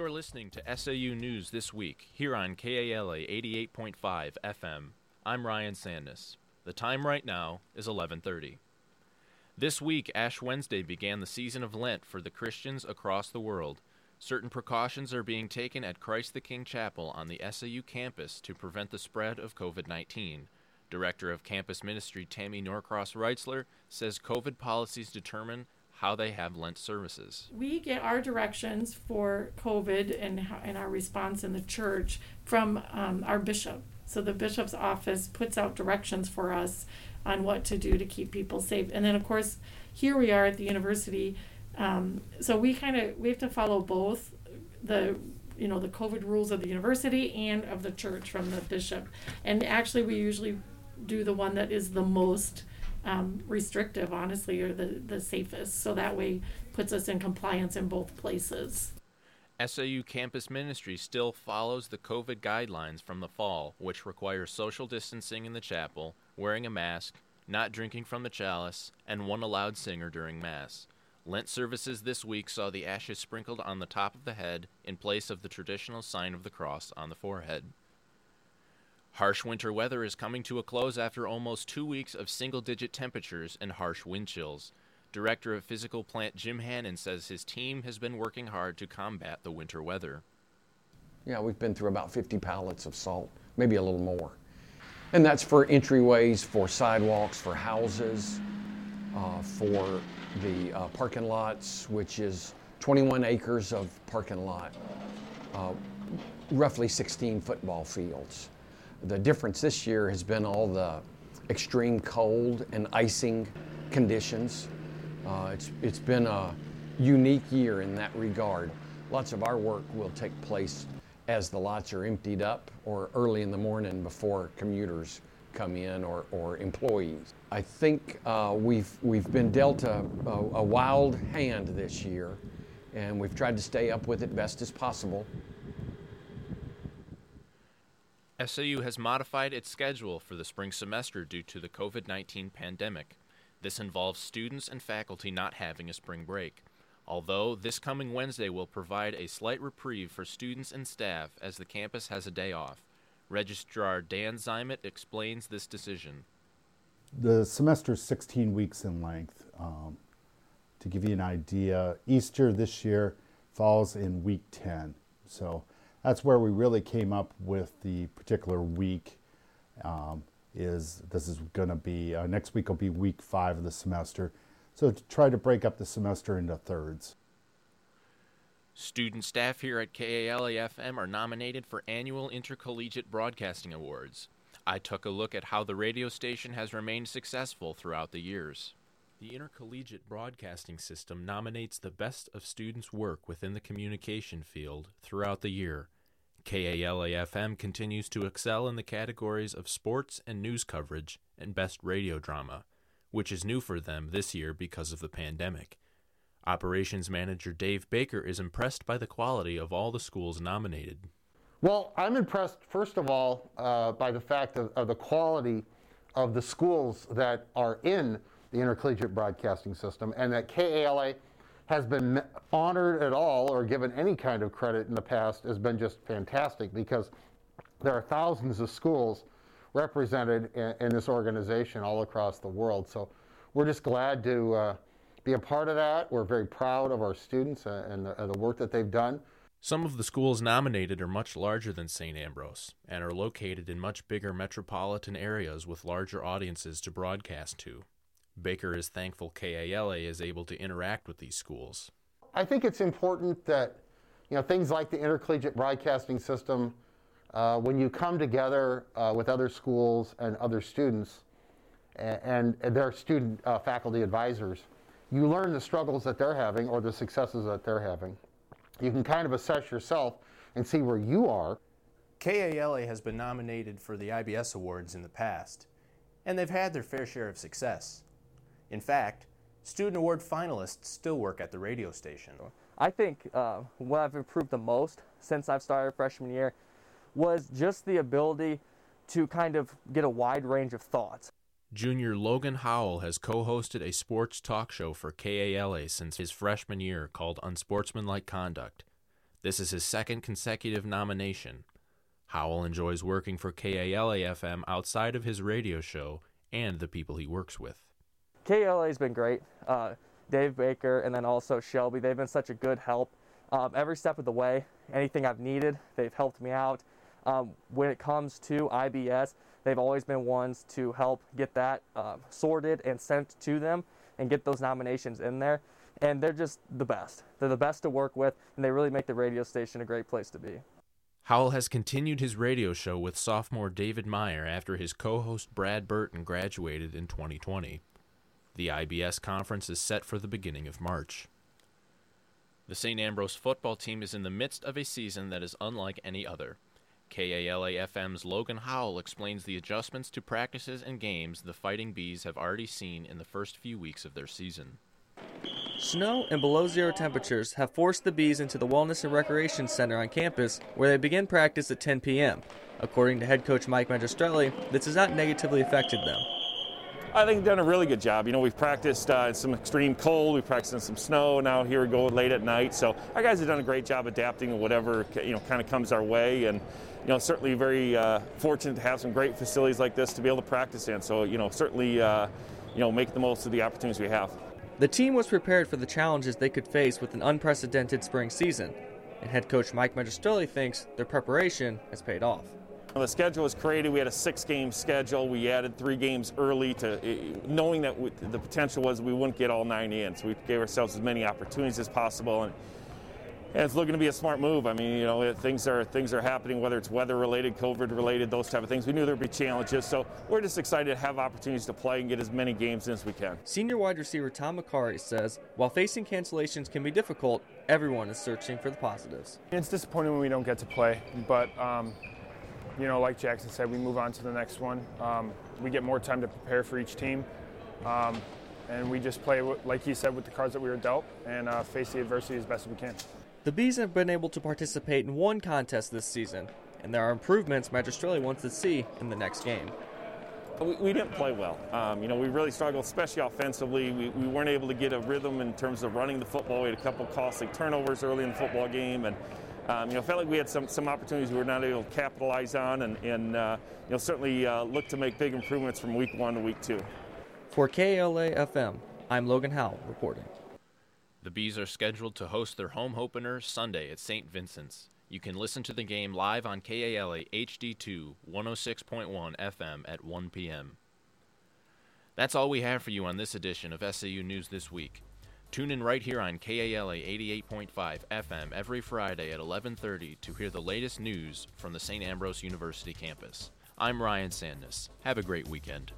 You're listening to SAU News This Week here on KALA 88.5 FM. I'm Ryan Sandus. The time right now is 11:30. This week, Ash Wednesday began the season of Lent for the Christians across the world. Certain precautions are being taken at Christ the King Chapel on the SAU campus to prevent the spread of COVID 19. Director of Campus Ministry Tammy Norcross Reitzler says COVID policies determine how they have Lent services. We get our directions for COVID and, and our response in the church from um, our bishop. So the bishop's office puts out directions for us on what to do to keep people safe. And then, of course, here we are at the university. Um, so we kind of we have to follow both the you know the COVID rules of the university and of the church from the bishop. And actually, we usually do the one that is the most um, restrictive, honestly, or the, the safest. So that way puts us in compliance in both places. SAU Campus Ministry still follows the COVID guidelines from the fall, which require social distancing in the chapel, wearing a mask, not drinking from the chalice, and one allowed singer during Mass. Lent services this week saw the ashes sprinkled on the top of the head in place of the traditional sign of the cross on the forehead. Harsh winter weather is coming to a close after almost two weeks of single digit temperatures and harsh wind chills. Director of Physical Plant Jim Hannon says his team has been working hard to combat the winter weather. Yeah, we've been through about 50 pallets of salt, maybe a little more. And that's for entryways, for sidewalks, for houses, uh, for the uh, parking lots, which is 21 acres of parking lot, uh, roughly 16 football fields. The difference this year has been all the extreme cold and icing conditions uh, it's, it's been a unique year in that regard. Lots of our work will take place as the lots are emptied up or early in the morning before commuters come in or, or employees. I think uh, we've, we've been dealt a, a, a wild hand this year and we've tried to stay up with it best as possible. SAU has modified its schedule for the spring semester due to the COVID 19 pandemic. This involves students and faculty not having a spring break. Although this coming Wednesday will provide a slight reprieve for students and staff as the campus has a day off. Registrar Dan Zymet explains this decision. The semester is 16 weeks in length. Um, to give you an idea, Easter this year falls in week 10. So that's where we really came up with the particular week. Um, is this is going to be uh, next week will be week five of the semester. So to try to break up the semester into thirds. Student staff here at KALAFM are nominated for annual Intercollegiate Broadcasting Awards. I took a look at how the radio station has remained successful throughout the years. The Intercollegiate Broadcasting System nominates the best of students' work within the communication field throughout the year KALAFM continues to excel in the categories of sports and news coverage and best radio drama, which is new for them this year because of the pandemic. Operations Manager Dave Baker is impressed by the quality of all the schools nominated. Well, I'm impressed, first of all, uh, by the fact of, of the quality of the schools that are in the intercollegiate broadcasting system and that KALA has been honored at all or given any kind of credit in the past has been just fantastic because there are thousands of schools represented in, in this organization all across the world. So we're just glad to uh, be a part of that. We're very proud of our students and the, the work that they've done. Some of the schools nominated are much larger than St. Ambrose and are located in much bigger metropolitan areas with larger audiences to broadcast to. Baker is thankful KALA is able to interact with these schools. I think it's important that you know things like the intercollegiate broadcasting system, uh, when you come together uh, with other schools and other students, and, and their student uh, faculty advisors, you learn the struggles that they're having or the successes that they're having. You can kind of assess yourself and see where you are. KALA has been nominated for the IBS Awards in the past, and they've had their fair share of success. In fact, student award finalists still work at the radio station. I think uh, what I've improved the most since I've started freshman year was just the ability to kind of get a wide range of thoughts. Junior Logan Howell has co hosted a sports talk show for KALA since his freshman year called Unsportsmanlike Conduct. This is his second consecutive nomination. Howell enjoys working for KALA FM outside of his radio show and the people he works with. KALA's been great. Uh, Dave Baker and then also Shelby, they've been such a good help um, every step of the way. Anything I've needed, they've helped me out. Um, when it comes to IBS, they've always been ones to help get that uh, sorted and sent to them and get those nominations in there. And they're just the best. They're the best to work with, and they really make the radio station a great place to be. Howell has continued his radio show with sophomore David Meyer after his co host Brad Burton graduated in 2020. The IBS conference is set for the beginning of March. The St. Ambrose football team is in the midst of a season that is unlike any other. KALA FM's Logan Howell explains the adjustments to practices and games the Fighting Bees have already seen in the first few weeks of their season. Snow and below zero temperatures have forced the bees into the Wellness and Recreation Center on campus, where they begin practice at 10 p.m. According to head coach Mike Magistrelli, this has not negatively affected them. I think done a really good job. You know, we've practiced uh, in some extreme cold, we've practiced in some snow. Now here we go late at night. So our guys have done a great job adapting to whatever you know kind of comes our way, and you know certainly very uh, fortunate to have some great facilities like this to be able to practice in. So you know certainly uh, you know make the most of the opportunities we have. The team was prepared for the challenges they could face with an unprecedented spring season, and head coach Mike Magistrelli thinks their preparation has paid off. The schedule was created. We had a six-game schedule. We added three games early to knowing that the potential was we wouldn't get all nine in. So we gave ourselves as many opportunities as possible, and, and it's looking to be a smart move. I mean, you know, things are things are happening, whether it's weather-related, COVID-related, those type of things. We knew there'd be challenges, so we're just excited to have opportunities to play and get as many games in as we can. Senior wide receiver Tom McCarry says, while facing cancellations can be difficult, everyone is searching for the positives. It's disappointing when we don't get to play, but. Um, you know, like Jackson said, we move on to the next one. Um, we get more time to prepare for each team. Um, and we just play, like he said, with the cards that we were dealt and uh, face the adversity as best as we can. The Bees have been able to participate in one contest this season, and there are improvements Magistrelli wants to see in the next game. We, we didn't play well. Um, you know, we really struggled, especially offensively. We, we weren't able to get a rhythm in terms of running the football. We had a couple costly turnovers early in the football game, and um, you know, felt like we had some, some opportunities we were not able to capitalize on, and, and uh, you know, certainly uh, look to make big improvements from week one to week two. For KALA FM, I'm Logan Howell reporting. The Bees are scheduled to host their home opener Sunday at St. Vincent's. You can listen to the game live on KALA HD2 106.1 FM at 1 p.m. That's all we have for you on this edition of SAU News This Week. Tune in right here on KALA 88.5 FM every Friday at 11:30 to hear the latest news from the St. Ambrose University campus. I'm Ryan Sandness. Have a great weekend.